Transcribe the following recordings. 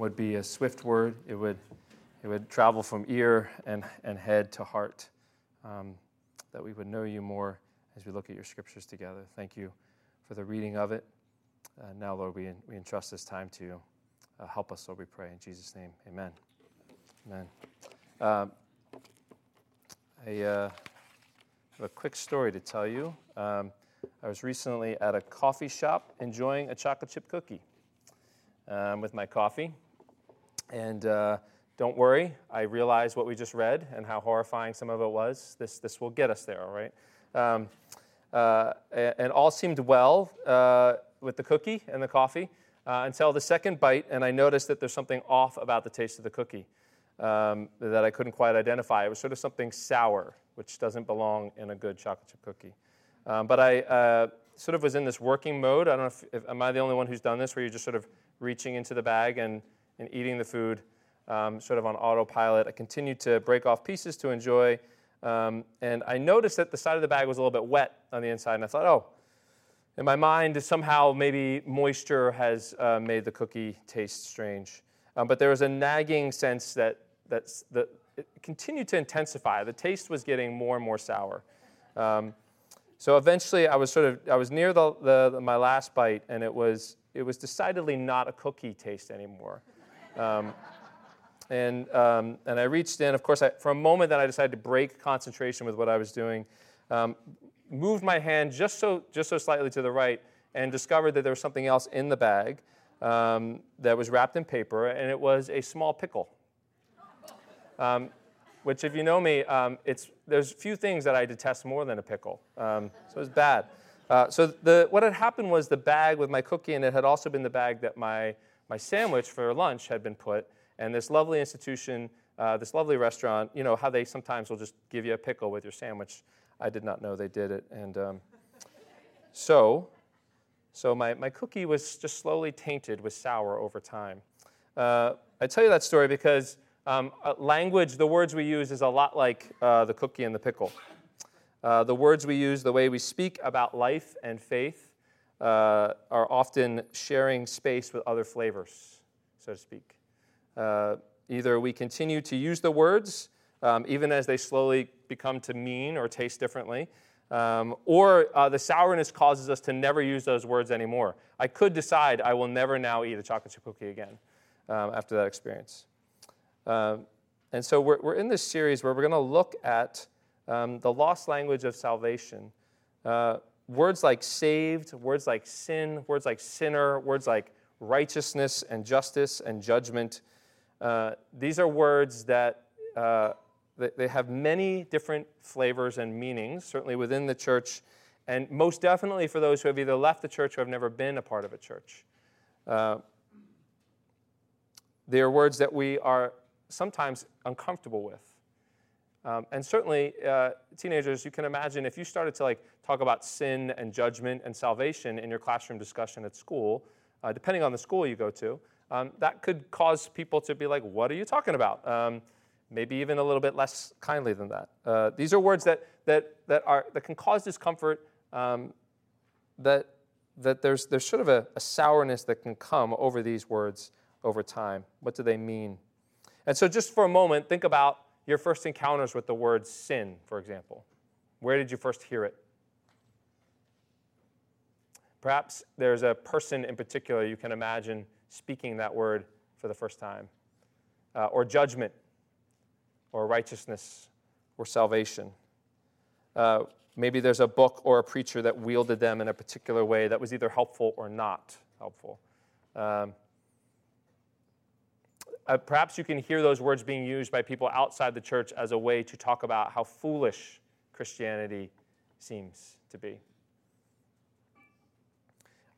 would be a swift word. It would, it would travel from ear and, and head to heart. Um, that we would know you more as we look at your scriptures together. Thank you for the reading of it. Uh, now, Lord, we, we entrust this time to you. Uh, help us, Lord, we pray. In Jesus' name, amen. Amen. Um, I uh, have a quick story to tell you. Um, I was recently at a coffee shop enjoying a chocolate chip cookie um, with my coffee. And uh, don't worry, I realize what we just read and how horrifying some of it was. This, this will get us there, all right? Um, uh, and all seemed well uh, with the cookie and the coffee uh, until the second bite, and I noticed that there's something off about the taste of the cookie um, that I couldn't quite identify. It was sort of something sour, which doesn't belong in a good chocolate chip cookie. Um, but I uh, sort of was in this working mode. I don't know if, if, am I the only one who's done this, where you're just sort of reaching into the bag and, and eating the food, um, sort of on autopilot. I continued to break off pieces to enjoy, um, and I noticed that the side of the bag was a little bit wet on the inside, and I thought, oh, in my mind, somehow maybe moisture has uh, made the cookie taste strange. Um, but there was a nagging sense that, that's, that continued to intensify. The taste was getting more and more sour. Um, so eventually, I was sort of I was near the, the, my last bite, and it was it was decidedly not a cookie taste anymore. Um, and um, and I reached in. Of course, I, for a moment, then I decided to break concentration with what I was doing. Um, moved my hand just so just so slightly to the right, and discovered that there was something else in the bag um, that was wrapped in paper, and it was a small pickle. Um, which, if you know me, um, it's, there's few things that I detest more than a pickle. So it's bad. Uh, so the, what had happened was the bag with my cookie in it had also been the bag that my, my sandwich for lunch had been put. And this lovely institution, uh, this lovely restaurant, you know, how they sometimes will just give you a pickle with your sandwich. I did not know they did it. And um, so, so my, my cookie was just slowly tainted with sour over time. Uh, I tell you that story because um, uh, language, the words we use, is a lot like uh, the cookie and the pickle. Uh, the words we use, the way we speak about life and faith, uh, are often sharing space with other flavors, so to speak. Uh, either we continue to use the words, um, even as they slowly become to mean or taste differently, um, or uh, the sourness causes us to never use those words anymore. I could decide I will never now eat a chocolate chip cookie again um, after that experience. Um, and so we're, we're in this series where we're going to look at um, the lost language of salvation. Uh, words like saved, words like sin, words like sinner, words like righteousness and justice and judgment. Uh, these are words that uh, they have many different flavors and meanings, certainly within the church, and most definitely for those who have either left the church or have never been a part of a church. Uh, they are words that we are sometimes uncomfortable with. Um, and certainly, uh, teenagers, you can imagine if you started to like talk about sin and judgment and salvation in your classroom discussion at school, uh, depending on the school you go to, um, that could cause people to be like, "What are you talking about?" Um, maybe even a little bit less kindly than that. Uh, these are words that that that are that can cause discomfort. Um, that that there's there's sort of a, a sourness that can come over these words over time. What do they mean? And so, just for a moment, think about your first encounters with the word sin, for example. Where did you first hear it? Perhaps there's a person in particular you can imagine speaking that word for the first time, uh, or judgment, or righteousness, or salvation. Uh, maybe there's a book or a preacher that wielded them in a particular way that was either helpful or not helpful. Um, uh, perhaps you can hear those words being used by people outside the church as a way to talk about how foolish Christianity seems to be.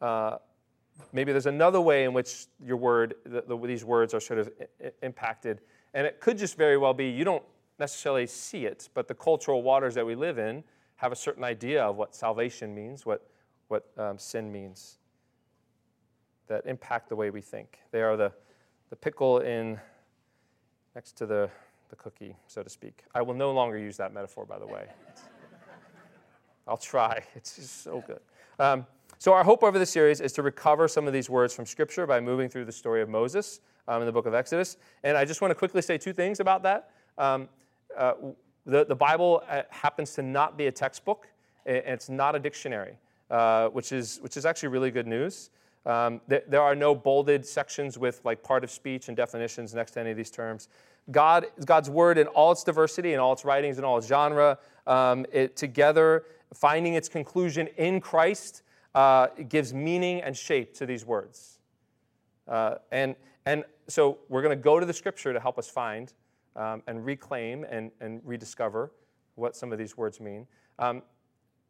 Uh, maybe there's another way in which your word, the, the, these words are sort of I- impacted. And it could just very well be you don't necessarily see it, but the cultural waters that we live in have a certain idea of what salvation means, what, what um, sin means, that impact the way we think. They are the the pickle in next to the, the cookie, so to speak. I will no longer use that metaphor, by the way. I'll try. It's just so good. Um, so, our hope over the series is to recover some of these words from Scripture by moving through the story of Moses. um, in the book of Exodus. And I just want to quickly say two things about that. Um, uh, the, the Bible uh, happens to not be a textbook, and it's not a dictionary, uh, which, is, which is actually really good news. Um, th- there are no bolded sections with like part of speech and definitions next to any of these terms. God, God's word in all its diversity, in all its writings, in all its genre, um, it together, finding its conclusion in Christ, uh, gives meaning and shape to these words. Uh, and, and so we're going to go to the scripture to help us find um, and reclaim and, and rediscover what some of these words mean. Um,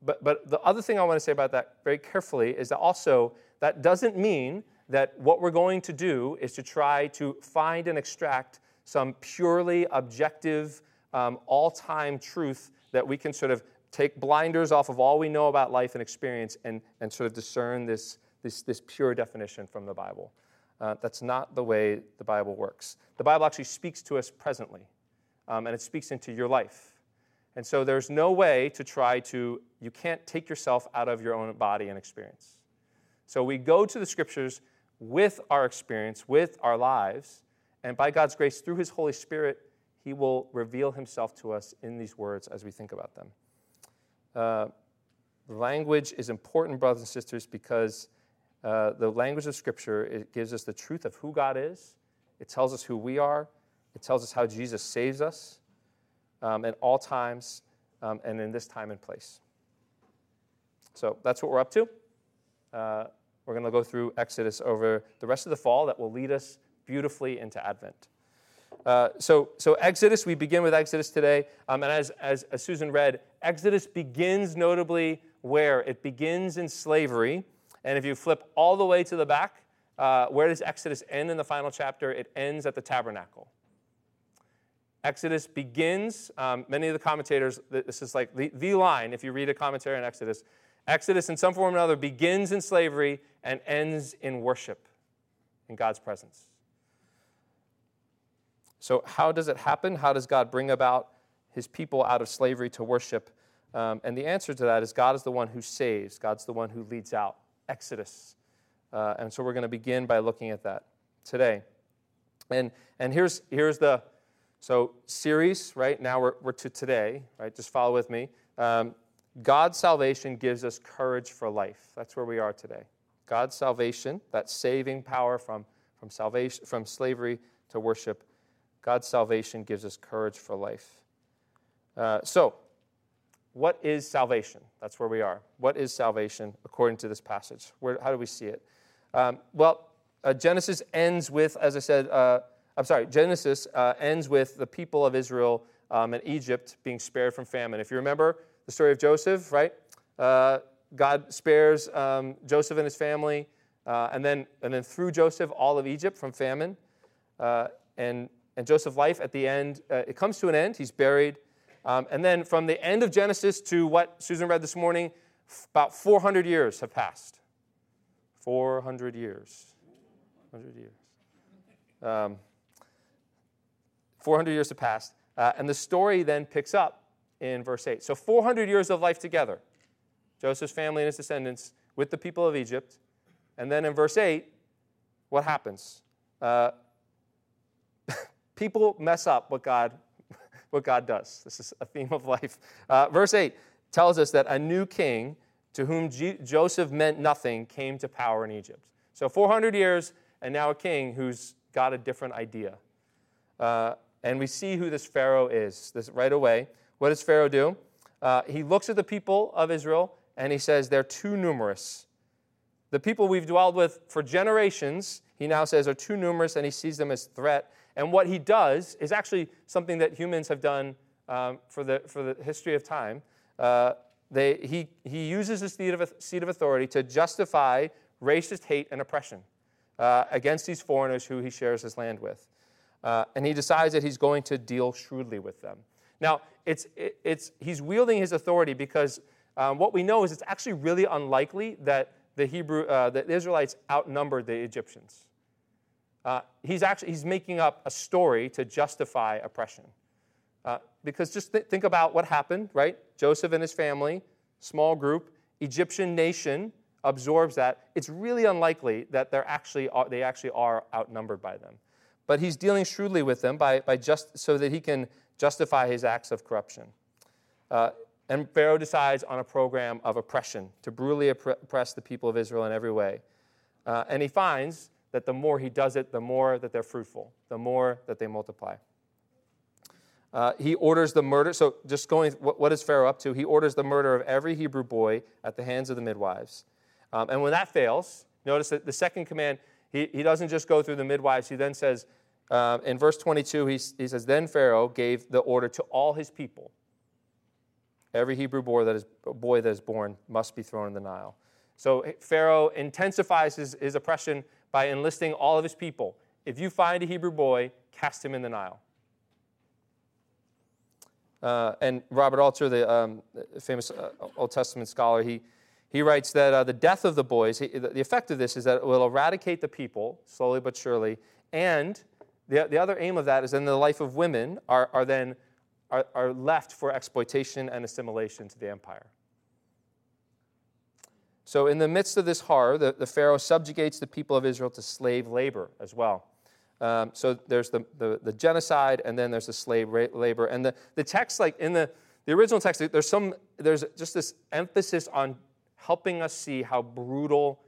but, but the other thing I want to say about that very carefully is that also that doesn't mean that what we're going to do is to try to find and extract some purely objective, um, all time truth that we can sort of take blinders off of all we know about life and experience and, and sort of discern this, this, this pure definition from the Bible. Uh, that's not the way the Bible works. The Bible actually speaks to us presently, um, and it speaks into your life. And so there's no way to try to, you can't take yourself out of your own body and experience. So we go to the scriptures with our experience, with our lives, and by God's grace, through His Holy Spirit, He will reveal Himself to us in these words as we think about them. Uh, language is important, brothers and sisters, because uh, the language of Scripture it gives us the truth of who God is. It tells us who we are. It tells us how Jesus saves us um, at all times um, and in this time and place. So that's what we're up to. Uh, we're going to go through Exodus over the rest of the fall that will lead us beautifully into Advent. Uh, so, so Exodus, we begin with Exodus today. Um, and as, as, as Susan read, Exodus begins notably where? It begins in slavery. And if you flip all the way to the back, uh, where does Exodus end in the final chapter? It ends at the tabernacle. Exodus begins, um, many of the commentators, this is like the, the line, if you read a commentary on Exodus. Exodus, in some form or another, begins in slavery and ends in worship in God's presence. So, how does it happen? How does God bring about his people out of slavery to worship? Um, and the answer to that is God is the one who saves, God's the one who leads out. Exodus. Uh, and so we're going to begin by looking at that today. And, and here's, here's the so series, right? Now we're, we're to today, right? Just follow with me. Um, God's salvation gives us courage for life. That's where we are today. God's salvation, that saving power from, from salvation, from slavery to worship, God's salvation gives us courage for life. Uh, so, what is salvation? That's where we are. What is salvation according to this passage? Where, how do we see it? Um, well, uh, Genesis ends with, as I said, uh, I'm sorry, Genesis uh, ends with the people of Israel um, and Egypt being spared from famine. If you remember the story of Joseph, right? Uh, God spares um, Joseph and his family, uh, and, then, and then through Joseph, all of Egypt from famine. and and Joseph's life at the end, uh, it comes to an end. He's buried. Um, and then from the end of Genesis to what Susan read this morning, f- about 400 years have passed. 400 years. 400 years. Um, 400 years have passed. Uh, and the story then picks up in verse 8. So 400 years of life together. Joseph's family and his descendants with the people of Egypt. And then in verse 8, what happens? Uh, people mess up what God, what God does. This is a theme of life. Uh, verse 8 tells us that a new king to whom G- Joseph meant nothing came to power in Egypt. So 400 years, and now a king who's got a different idea. Uh, and we see who this Pharaoh is this right away. What does Pharaoh do? Uh, he looks at the people of Israel and he says, They're too numerous. The people we've dwelled with for generations, he now says, are too numerous and he sees them as threat. And what he does is actually something that humans have done um, for, the, for the history of time. Uh, they, he, he uses his seat of, seat of authority to justify racist hate and oppression uh, against these foreigners who he shares his land with. Uh, and he decides that he's going to deal shrewdly with them. Now, it's, it, it's, he's wielding his authority because um, what we know is it's actually really unlikely that the Hebrew, uh, the Israelites outnumbered the Egyptians. Uh, he's actually he's making up a story to justify oppression. Uh, because just th- think about what happened, right? Joseph and his family, small group, Egyptian nation absorbs that. It's really unlikely that they're actually are, they actually are outnumbered by them. but he's dealing shrewdly with them by, by just so that he can justify his acts of corruption. Uh, and Pharaoh decides on a program of oppression to brutally oppress the people of Israel in every way. Uh, and he finds that the more he does it, the more that they're fruitful, the more that they multiply. Uh, he orders the murder. So, just going, what, what is Pharaoh up to? He orders the murder of every Hebrew boy at the hands of the midwives. Um, and when that fails, notice that the second command, he, he doesn't just go through the midwives. He then says, uh, in verse 22, he, he says, Then Pharaoh gave the order to all his people every Hebrew boy that is, boy that is born must be thrown in the Nile. So Pharaoh intensifies his, his oppression by enlisting all of his people. If you find a Hebrew boy, cast him in the Nile. Uh, and Robert Alter, the um, famous uh, Old Testament scholar, he, he writes that uh, the death of the boys, he, the effect of this is that it will eradicate the people, slowly but surely, and the, the other aim of that is then the life of women are, are then are, are left for exploitation and assimilation to the empire. So, in the midst of this horror, the, the Pharaoh subjugates the people of Israel to slave labor as well. Um, so, there's the, the, the, genocide, and then there's the slave labor. And the, the text, like in the, the original text, there's, some, there's just this emphasis on helping us see how brutal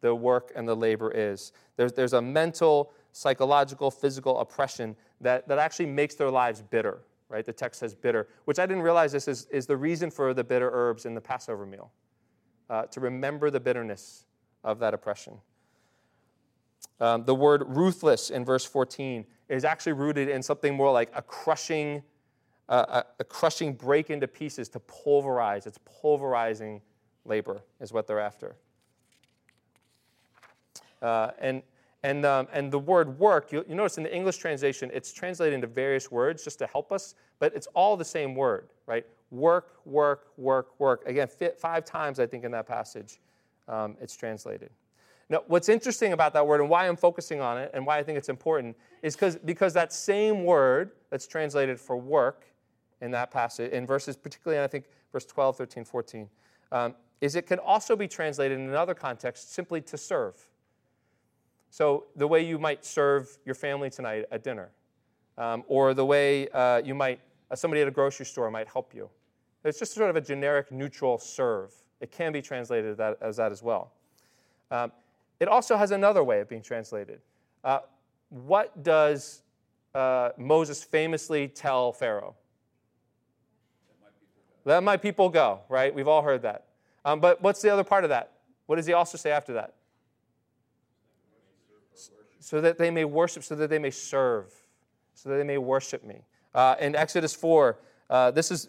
the work and the labor is. There's, there's a mental psychological, physical oppression that, that actually makes their lives bitter, right? The text says bitter, which I didn't realize this is, is the reason for the bitter herbs in the Passover meal, uh, to remember the bitterness of that oppression. Um, the word ruthless in verse 14 is actually rooted in something more like a crushing, uh, a, a crushing break into pieces to pulverize. It's pulverizing labor, is what they're after. Uh, and and, um, and the word work, you, you notice in the English translation, it's translated into various words just to help us, but it's all the same word, right? Work, work, work, work. Again, five times, I think, in that passage, um, it's translated. Now, what's interesting about that word and why I'm focusing on it and why I think it's important is because that same word that's translated for work in that passage, in verses, particularly, I think, verse 12, 13, 14, um, is it can also be translated in another context simply to serve. So, the way you might serve your family tonight at dinner, um, or the way uh, you might, uh, somebody at a grocery store might help you. It's just sort of a generic, neutral serve. It can be translated that, as that as well. Um, it also has another way of being translated. Uh, what does uh, Moses famously tell Pharaoh? Let my people go, right? We've all heard that. Um, but what's the other part of that? What does he also say after that? So that they may worship, so that they may serve, so that they may worship me. Uh, in Exodus 4, uh, this is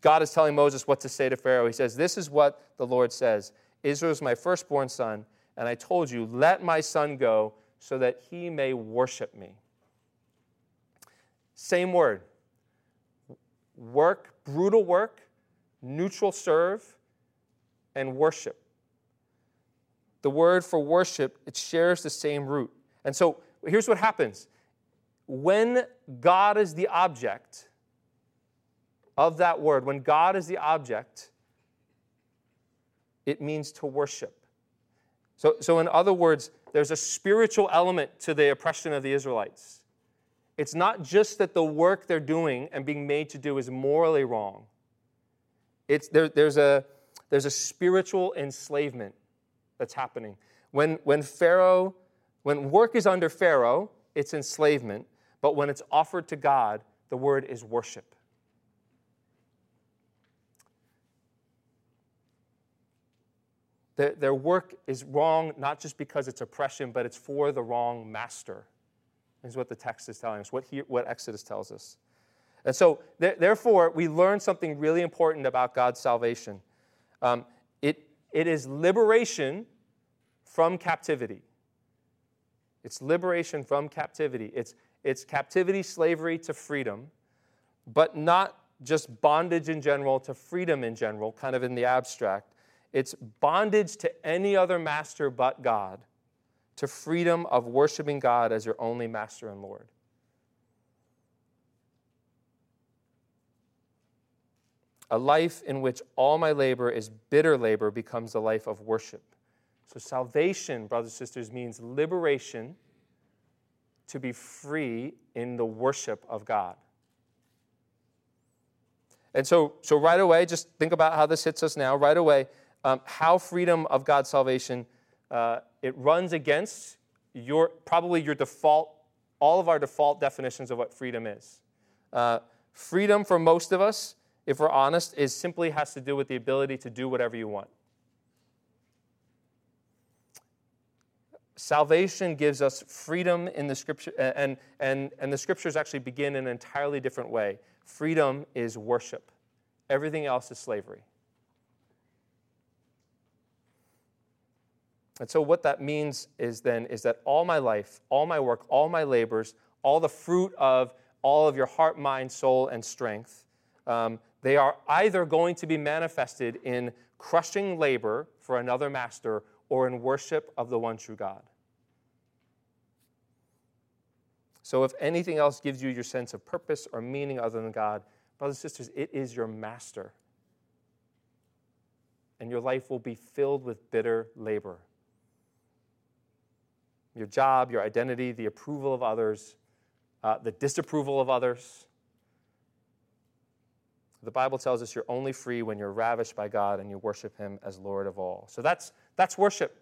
God is telling Moses what to say to Pharaoh. He says, This is what the Lord says Israel is my firstborn son, and I told you, let my son go so that he may worship me. Same word. Work, brutal work, neutral serve, and worship. The word for worship, it shares the same root. And so here's what happens when God is the object of that word, when God is the object, it means to worship. So, so, in other words, there's a spiritual element to the oppression of the Israelites. It's not just that the work they're doing and being made to do is morally wrong, it's, there, there's, a, there's a spiritual enslavement that's happening. When, when Pharaoh when work is under Pharaoh, it's enslavement, but when it's offered to God, the word is worship. Their, work is wrong not just because it's oppression, but it's for the wrong master, is what the text is telling us, what, he, what Exodus tells us. And so, th- therefore, we learn something really important about God's salvation. Um, it, it is liberation from captivity. It's liberation from captivity. It's, it's captivity, slavery to freedom, but not just bondage in general to freedom in general, kind of in the abstract. It's bondage to any other master but God, to freedom of worshiping God as your only master and Lord. A life in which all my labor is bitter labor becomes a life of worship. So, salvation, brothers and sisters, means liberation to be free in the worship of God. And so, so right away, just think about how this hits us now. Right away, um, how freedom of God's salvation uh, it runs against your probably your default, all of our default definitions of what freedom is. Uh, freedom for most of us, if we're honest, is simply has to do with the ability to do whatever you want. Salvation gives us freedom in the scripture, and, and, and the scriptures actually begin in an entirely different way. Freedom is worship, everything else is slavery. And so, what that means is then is that all my life, all my work, all my labors, all the fruit of all of your heart, mind, soul, and strength, um, they are either going to be manifested in crushing labor for another master or in worship of the one true God. So, if anything else gives you your sense of purpose or meaning other than God, brothers and sisters, it is your master. And your life will be filled with bitter labor. Your job, your identity, the approval of others, uh, the disapproval of others. The Bible tells us you're only free when you're ravished by God and you worship Him as Lord of all. So that's, that's worship.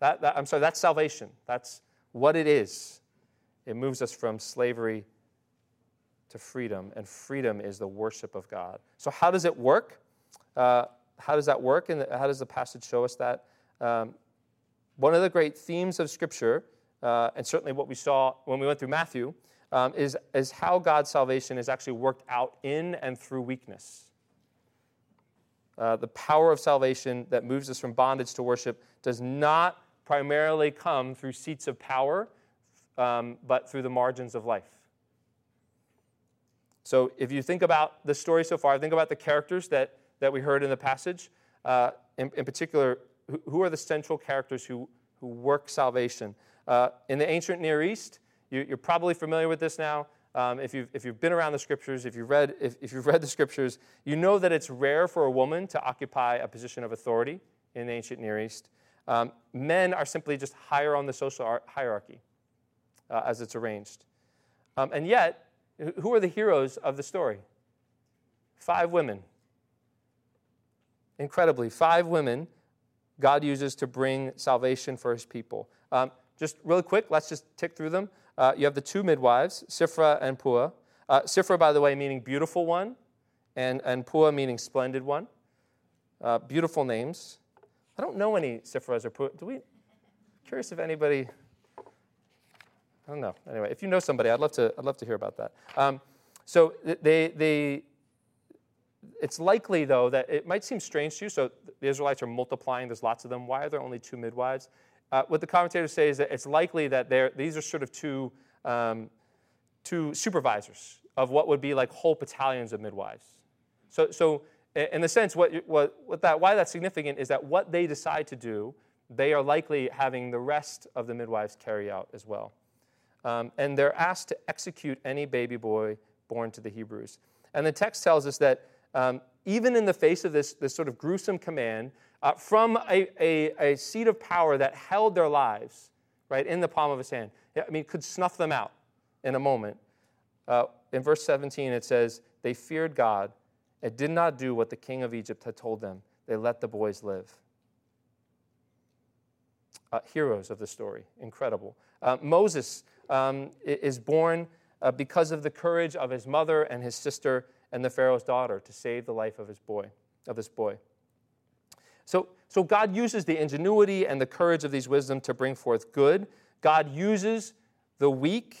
That, that, I'm sorry, that's salvation. That's what it is. It moves us from slavery to freedom, and freedom is the worship of God. So, how does it work? Uh, how does that work, and how does the passage show us that? Um, one of the great themes of Scripture, uh, and certainly what we saw when we went through Matthew, um, is, is how God's salvation is actually worked out in and through weakness. Uh, the power of salvation that moves us from bondage to worship does not primarily come through seats of power um, but through the margins of life. So if you think about the story so far, think about the characters that, that we heard in the passage. Uh, in, in, particular, who, who, are the central characters who, who work salvation? Uh, in the ancient Near East, you, are probably familiar with this now. Um, if, you've, if you've been around the scriptures, if you've, read, if, if you've read the scriptures, you know that it's rare for a woman to occupy a position of authority in the ancient Near East. Um, men are simply just higher on the social hierarchy uh, as it's arranged. Um, and yet, who are the heroes of the story? Five women. Incredibly, five women God uses to bring salvation for his people. Um, just really quick, let's just tick through them. Uh, you have the two midwives, Shiphrah and Puah. Uh, Shiphrah, by the way, meaning beautiful one, and, and Puah meaning splendid one. Uh, beautiful names. I don't know any Shiphrahs or Puah. Do we? Curious if anybody I don't know. Anyway, if you know somebody, I'd love to, I'd love to hear about that. Um, so they, they, it's likely, though, that it might seem strange to you. So the Israelites are multiplying, there's lots of them. Why are there only two midwives? Uh, what the commentators say is that it's likely that these are sort of two, um, two supervisors of what would be like whole battalions of midwives. So, so in the sense, what, what, what that, why that's significant is that what they decide to do, they are likely having the rest of the midwives carry out as well. Um, and they're asked to execute any baby boy born to the Hebrews. And the text tells us that um, even in the face of this, this sort of gruesome command, uh, from a, a, a, seat of power that held their lives, right, in the palm of his hand, I mean, could snuff them out in a moment. Uh, in verse 17, it says, They feared God and did not do what the king of Egypt had told them. They let the boys live. Uh, heroes of the story, incredible. Uh, Moses um, is born uh, because of the courage of his mother and his sister and the Pharaoh's daughter to save the life of his boy, of this boy. So, so God uses the ingenuity and the courage of these wisdom to bring forth good. God uses the weak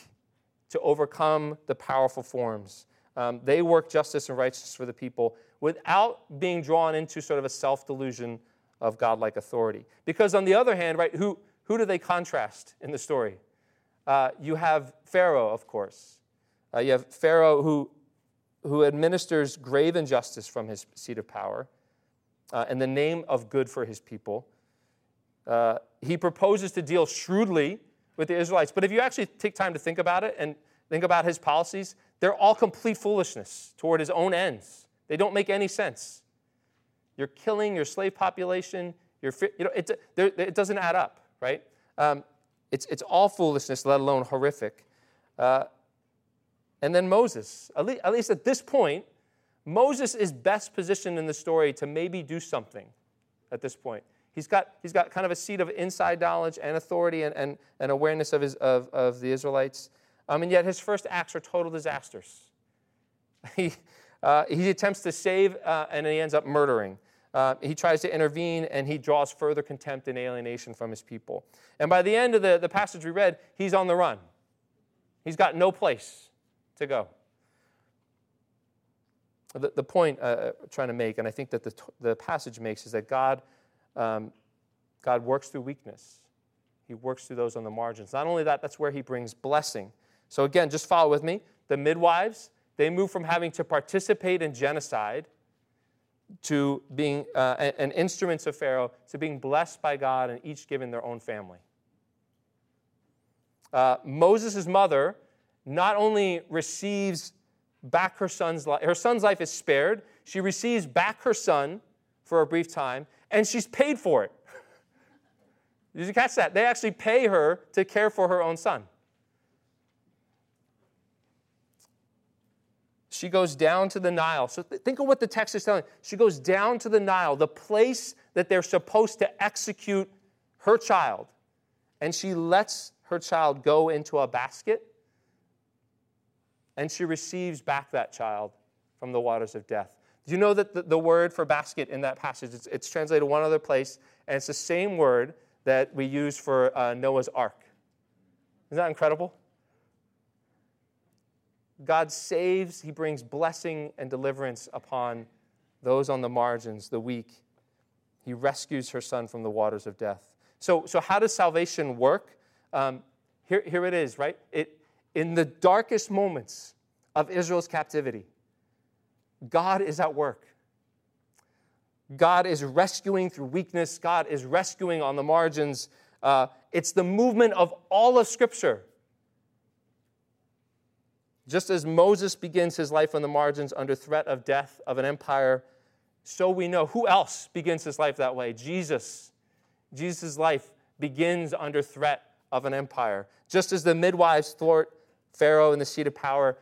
to overcome the powerful forms. Um, they work justice and righteousness for the people without being drawn into sort of a self delusion of godlike authority. Because on the other hand, right, who, who do they contrast in the story? Uh, you have Pharaoh, of course. Uh, you have Pharaoh who, who administers grave injustice from his seat of power uh, in the name of good for his people. Uh, he proposes to deal shrewdly with the Israelites. But if you actually take time to think about it and think about his policies, they're all complete foolishness toward his own ends. They don't make any sense. You're killing your slave population. You're, you know, it, it doesn't add up, right? Um, it's, it's all foolishness, let alone horrific. Uh, and then Moses. At least, at least at this point, Moses is best positioned in the story to maybe do something at this point. He's got, he's got kind of a seat of inside knowledge and authority and, and, and awareness of, his, of, of the Israelites. Um, and yet his first acts are total disasters. He, uh, he attempts to save uh, and he ends up murdering. Uh, he tries to intervene and he draws further contempt and alienation from his people. And by the end of the, the passage we read, he's on the run. He's got no place to go. The, the point uh, I'm trying to make, and I think that the, the passage makes, is that God, um, God works through weakness. He works through those on the margins. Not only that, that's where he brings blessing. So again, just follow with me. The midwives, they move from having to participate in genocide to being uh, an instruments of Pharaoh to being blessed by God and each given their own family. Uh, Moses' mother not only receives back her son's life, her son's life is spared, she receives back her son for a brief time, and she's paid for it. Did you catch that? They actually pay her to care for her own son. She goes down to the Nile. So think of what the text is telling. She goes down to the Nile, the place that they're supposed to execute her child. And she lets her child go into a basket. And she receives back that child from the waters of death. Do you know that the, the word for basket in that passage, it's, it's, translated one other place, and it's the same word that we use for uh, Noah's ark? Isn't that incredible? God saves, He brings blessing and deliverance upon those on the margins, the weak. He rescues her son from the waters of death. So, so how does salvation work? Um, here, here it is, right? It, in the darkest moments of Israel's captivity, God is at work. God is rescuing through weakness. God is rescuing on the margins. Uh, it's the movement of all of Scripture just as Moses begins his life on the margins under threat of death of an empire, so we know who else begins his life that way? Jesus. Jesus' life begins under threat of an empire. Just as the midwives thwart Pharaoh in the seat of power,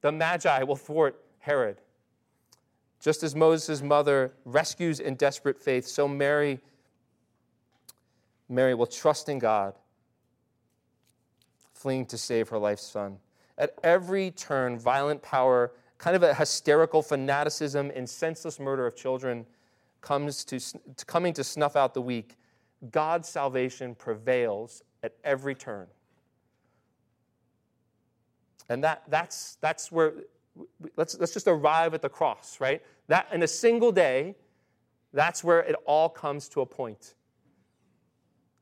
the Magi will thwart Herod. Just as Moses' mother rescues in desperate faith, so Mary, Mary will trust in God, fleeing to save her life's son. At every turn, violent power, kind of a hysterical fanaticism and senseless murder of children comes to, coming to snuff out the weak. God's salvation prevails at every turn. And that, that's, that's where, let's, let's just arrive at the cross, right? That in a single day, that's where it all comes to a point.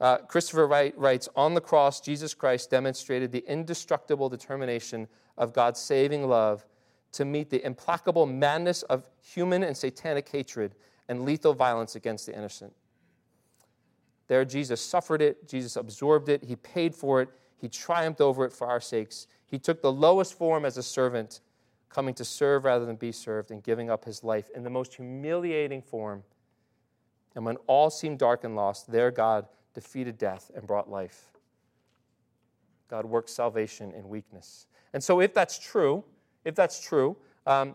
Uh, Christopher Wright writes On the cross, Jesus Christ demonstrated the indestructible determination of God's saving love to meet the implacable madness of human and satanic hatred and lethal violence against the innocent. There, Jesus suffered it, Jesus absorbed it, he paid for it, he triumphed over it for our sakes. He took the lowest form as a servant, coming to serve rather than be served, and giving up his life in the most humiliating form. And when all seemed dark and lost, there God defeated death and brought life. God works salvation in weakness. And so, if that's true, if that's true, um,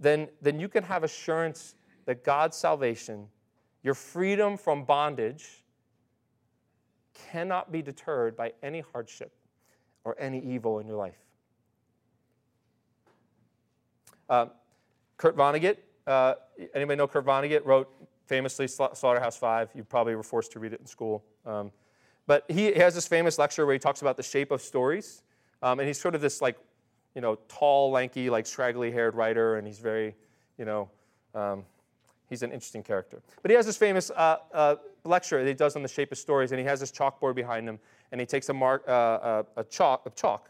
then, then you can have assurance that God's salvation, your freedom from bondage, cannot be deterred by any hardship or any evil in your life. Uh, Kurt Vonnegut, uh, anybody know Kurt Vonnegut? Wrote famously Slaughterhouse Five. You probably were forced to read it in school. Um, but he has this famous lecture where he talks about the shape of stories. Um, and he's sort of this like, you know, tall, lanky, like straggly-haired writer, and he's very, you know, um, he's an interesting character. But he has this famous uh, uh, lecture that he does on the shape of stories, and he has this chalkboard behind him, and he takes a mark, uh, uh a chalk, a chalk,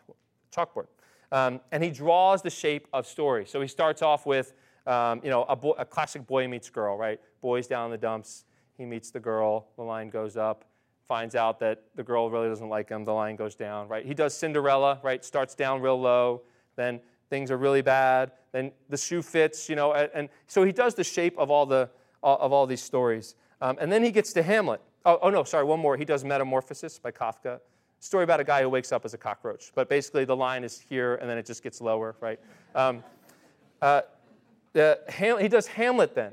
chalkboard, um, and he draws the shape of stories. So he starts off with, um, you know, a, bo- a classic boy meets girl, right? Boys down in the dumps. He meets the girl. The line goes up finds out that the girl really doesn't like him, the line goes down, right? He does Cinderella, right? Starts down real low, then things are really bad, then the shoe fits, you know, and, and so he does the shape of all the of all these stories. Um, and then he gets to Hamlet. Oh, oh, no, sorry, one more. He does Metamorphosis by Kafka. story about a guy who wakes up as a cockroach. But basically, the line is here, and then it just gets lower, right? Um, uh, the, he does Hamlet then.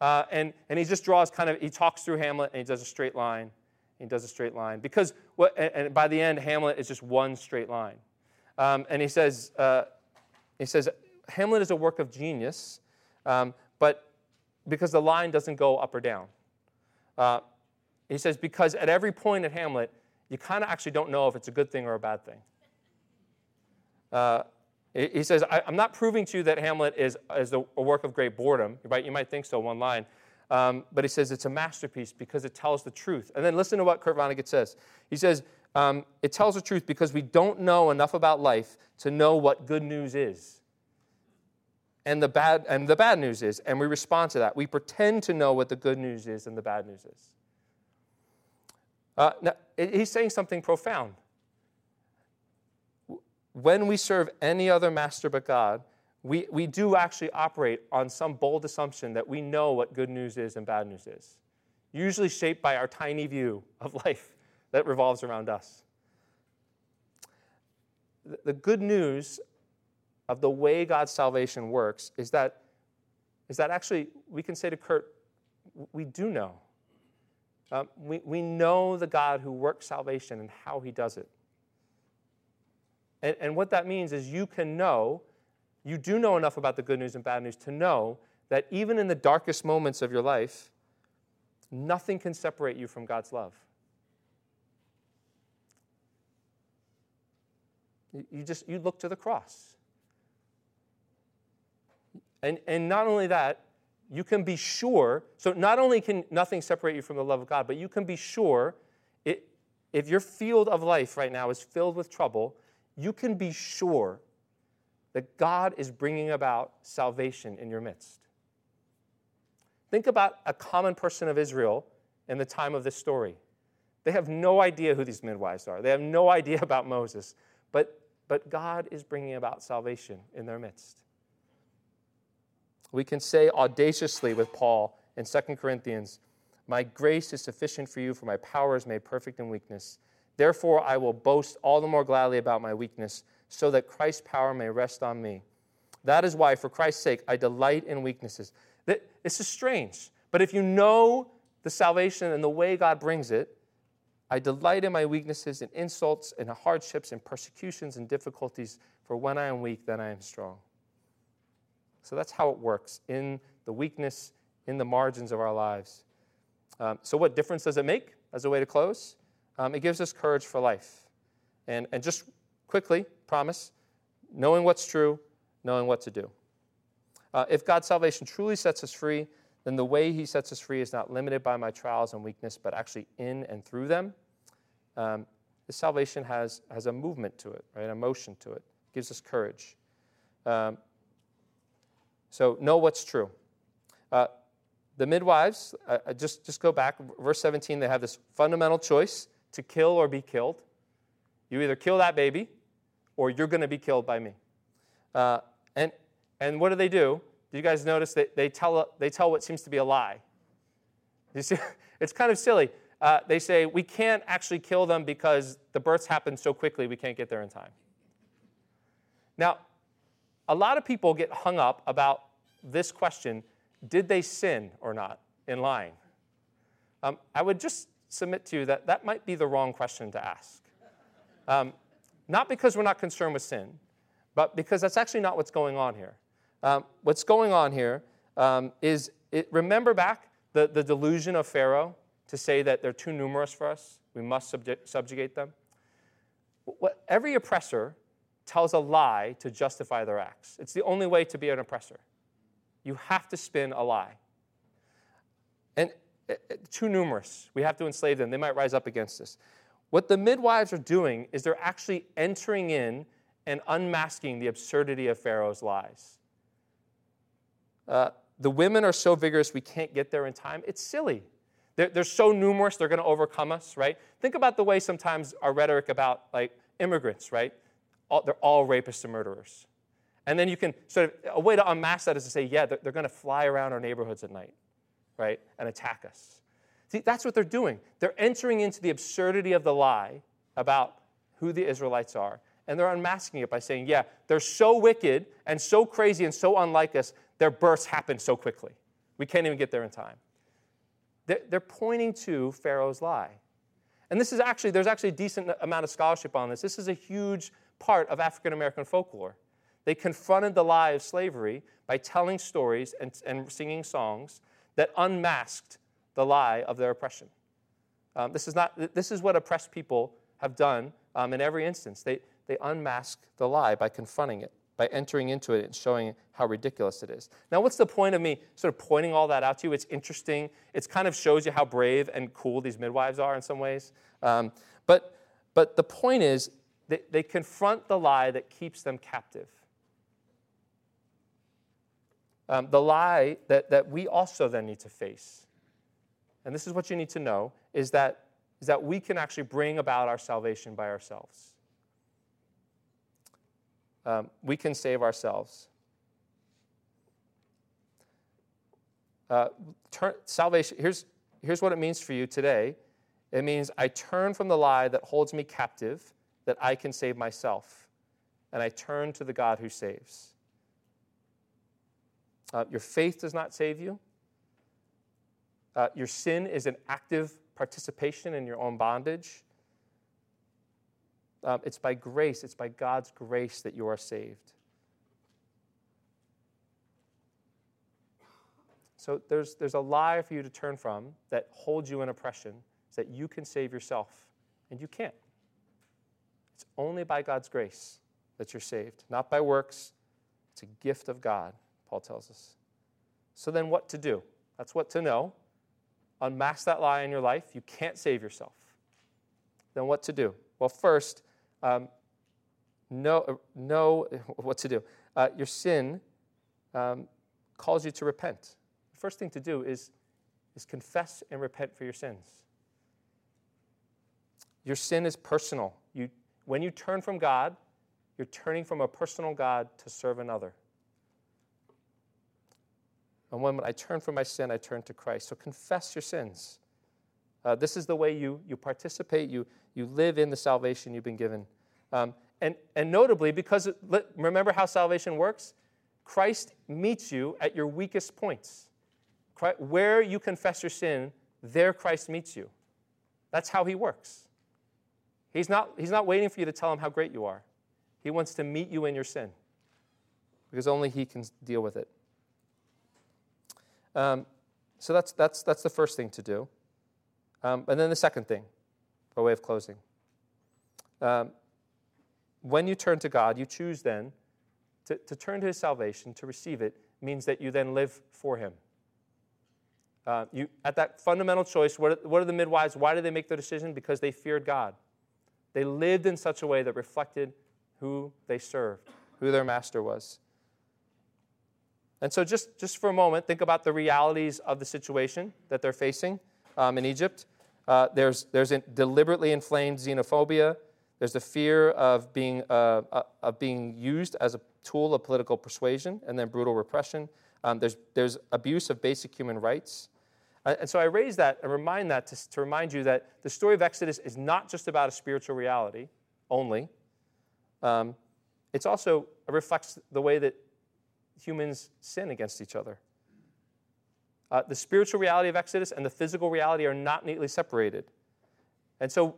Uh, and, and he just draws kind of, he talks through Hamlet and he does a straight line. He does a straight line. Because, what, and, by the end, Hamlet is just one straight line. Um, and he says, uh, he says, Hamlet is a work of genius, um, but because the line doesn't go up or down. Uh, he says, because at every point in Hamlet, you kind of actually don't know if it's a good thing or a bad thing. He says, I'm not proving to you that Hamlet is, is a work of great boredom. Right? You might think so, one line. Um, but he says it's a masterpiece because it tells the truth. And then listen to what Kurt Vonnegut says. He says, um, it tells the truth because we don't know enough about life to know what good news is. And the bad, and the bad news is, and we respond to that. We pretend to know what the good news is and the bad news is. Uh, now, he's saying something profound when we serve any other master but God, we, we do actually operate on some bold assumption that we know what good news is and bad news is, usually shaped by our tiny view of life that revolves around us. The good news of the way God's salvation works is that, is that actually we can say to Kurt, we do know. Um, we, we know the God who works salvation and how he does it. And, and what that means is you can know, you do know enough about the good news and bad news to know that even in the darkest moments of your life, nothing can separate you from God's love. You just you look to the cross. And, and not only that, you can be sure. So not only can nothing separate you from the love of God, but you can be sure it, if your field of life right now is filled with trouble, you can be sure that God is bringing about salvation in your midst. Think about a common person of Israel in the time of this story. They have no idea who these midwives are, they have no idea about Moses, but, but God is bringing about salvation in their midst. We can say audaciously with Paul in 2 Corinthians, My grace is sufficient for you, for my power is made perfect in weakness. Therefore, I will boast all the more gladly about my weakness, so that Christ's power may rest on me. That is why, for Christ's sake, I delight in weaknesses. This is strange, but if you know the salvation and the way God brings it, I delight in my weaknesses and insults and hardships and persecutions and difficulties, for when I am weak, then I am strong. So that's how it works in the weakness, in the margins of our lives. Um, so, what difference does it make as a way to close? Um, it gives us courage for life. And, and just quickly, promise, knowing what's true, knowing what to do. Uh, if God's salvation truly sets us free, then the way He sets us free is not limited by my trials and weakness, but actually in and through them. Um, the salvation has, has a movement to it, right? A motion to it. it gives us courage. Um, so know what's true. Uh, the midwives, uh, uh just, just go back, verse 17, they have this fundamental choice to kill or be killed. You either kill that baby or you're going to be killed by me. Uh, and, and what do they do? Do you guys notice that they tell, they tell what seems to be a lie? You see, it's kind of silly. Uh, they say, we can't actually kill them because the births happen so quickly we can't get there in time. Now, a lot of people get hung up about this question did they sin or not in lying? Um, I would just submit to you that that might be the wrong question to ask. Um, not because we're not concerned with sin, but because that's actually not what's going on here. Um, what's going on here um, is it, remember back the, the delusion of Pharaoh to say that they're too numerous for us, we must subjugate them. What, every oppressor tells a lie to justify their acts. It's the only way to be an oppressor. You have to spin a lie. And too numerous. We have to enslave them. They might rise up against us. What the midwives are doing is they're actually entering in and unmasking the absurdity of Pharaoh's lies. Uh, the women are so vigorous we can't get there in time. It's silly. They're, they're so numerous, they're going to overcome us, right? Think about the way sometimes our rhetoric about like immigrants, right? All, they're all rapists and murderers. And then you can sort of, a way to unmask that is to say, yeah, they're, they're going to fly around our neighborhoods at night right, and attack us. See, that's what they're doing. They're entering into the absurdity of the lie about who the Israelites are. And they're unmasking it by saying, yeah, they're so wicked and so crazy and so unlike us, their births happen so quickly. We can't even get there in time. They're pointing to Pharaoh's lie. And this is actually, there's actually a decent amount of scholarship on this. This is a huge part of African American folklore. They confronted the lie of slavery by telling stories and, and singing songs that unmasked the lie of their oppression. Um, this, is not, this is what oppressed people have done um, in every instance. They, they unmask the lie by confronting it, by entering into it and showing how ridiculous it is. Now, what's the point of me sort of pointing all that out to you? It's interesting. It kind of shows you how brave and cool these midwives are in some ways. Um, but, but the point is, they, they confront the lie that keeps them captive. Um, the lie that, that we also then need to face. And this is what you need to know is that, is that we can actually bring about our salvation by ourselves. Um, we can save ourselves. Uh, turn, salvation, here's, here's what it means for you today it means I turn from the lie that holds me captive that I can save myself. And I turn to the God who saves. Uh, your faith does not save you. Uh, your sin is an active participation in your own bondage. Um, it's by grace, it's by God's grace that you are saved. So there's, there's a lie for you to turn from that holds you in oppression, that you can save yourself, and you can't. It's only by God's grace that you're saved, not by works. It's a gift of God, Paul tells us. So then, what to do? That's what to know. Unmask that lie in your life. You can't save yourself. Then, what to do? Well, first, um, know, know what to do. Uh, your sin um, calls you to repent. The first thing to do is, is confess and repent for your sins. Your sin is personal. You, when you turn from God, you're turning from a personal God to serve another. And when I turn from my sin, I turn to Christ. So confess your sins. Uh, this is the way you, you participate, you, you live in the salvation you've been given. Um, and, and notably, because remember how salvation works? Christ meets you at your weakest points. Christ, where you confess your sin, there Christ meets you. That's how he works. He's not, he's not waiting for you to tell him how great you are. He wants to meet you in your sin because only he can deal with it. Um, so that's, that's, that's the first thing to do. Um, and then the second thing, by way of closing. Um, when you turn to God, you choose then to, to turn to his salvation, to receive it, means that you then live for him. Uh, you, at that fundamental choice, what are, what are the midwives? Why did they make the decision? Because they feared God. They lived in such a way that reflected who they served, who their master was. And so, just, just for a moment, think about the realities of the situation that they're facing um, in Egypt. Uh, there's, there's deliberately inflamed xenophobia. There's the fear of being, uh, uh, of being used as a tool of political persuasion and then brutal repression. Um, there's, there's abuse of basic human rights. Uh, and so I raise that and remind that to, to remind you that the story of Exodus is not just about a spiritual reality only. Um, it's also reflects the way that humans sin against each other. Uh, the spiritual reality of Exodus and the physical reality are not neatly separated. And so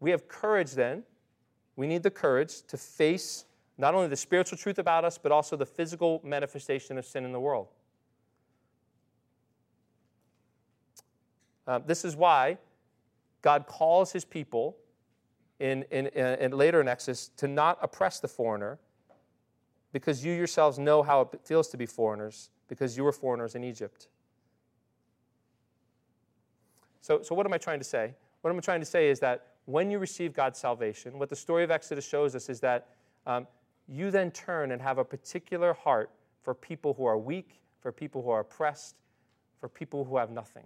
we have courage then. We need the courage to face not only the spiritual truth about us, but also the physical manifestation of sin in the world. Uh, this is why God calls his people in, in, in, later in Exodus to not oppress the foreigner because you yourselves know how it feels to be foreigners because you were foreigners in Egypt. So, so what am I trying to say? What I'm trying to say is that when you receive God's salvation, what the story of Exodus shows us is that um, you then turn and have a particular heart for people who are weak, for people who are oppressed, for people who have nothing.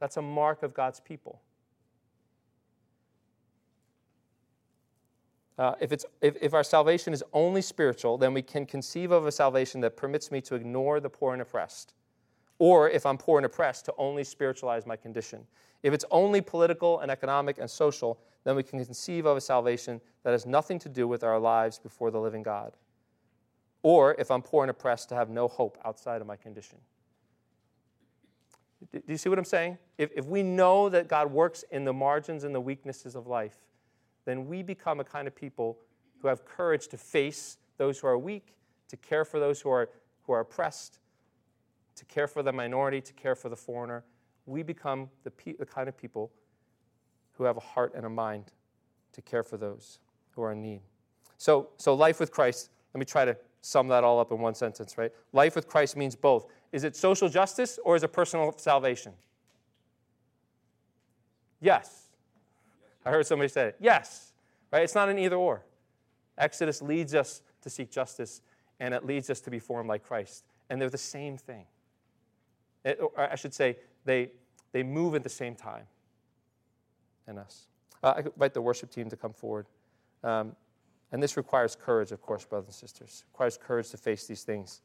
That's a mark of God's people. Uh, if, it's, if, if our salvation is only spiritual, then we can conceive of a salvation that permits me to ignore the poor and oppressed, Or if I'm poor and oppressed, to only spiritualize my condition. If it's only political and economic and social, then we can conceive of a salvation that has nothing to do with our lives before the living God. Or if I'm poor and oppressed, to have no hope outside of my condition. Do you see what I'm saying? If, if we know that God works in the margins and the weaknesses of life, then we become a kind of people who have courage to face those who are weak, to care for those who are, who are oppressed, to care for the minority, to care for the foreigner. We become the, pe- the kind of people who have a heart and a mind to care for those who are in need. So, so life with Christ, let me try to sum that all up in one sentence, right? Life with Christ means both. Is it social justice or is it personal salvation? Yes. I heard somebody say it. Yes. Right? It's not an either or. Exodus leads us to seek justice and it leads us to be formed like Christ. And they're the same thing. It, I should say, they, they move at the same time in us. Uh, I invite the worship team to come forward. Um, and this requires courage, of course, brothers and sisters. It requires courage to face these things.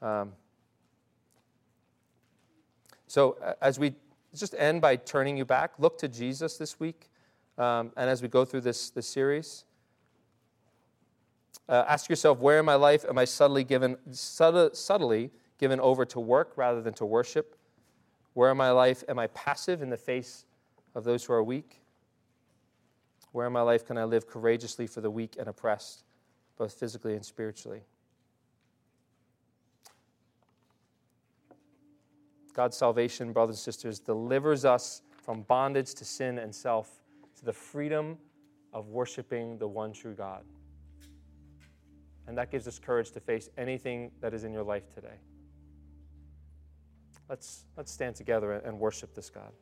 Um, so, as we just end by turning you back, look to Jesus this week. Um, and as we go through this, this series, uh, ask yourself where in my life am I subtly given, subtly, given over to work rather than to worship? Where in my life am I passive in the face of those who are weak? Where in my life can I live courageously for the weak and oppressed, both physically and spiritually? God's salvation, brothers and sisters, delivers us from bondage to sin and self the freedom of worshiping the one true God. And that gives us courage to face anything that is in your life today. Let's, let's stand together and worship this God.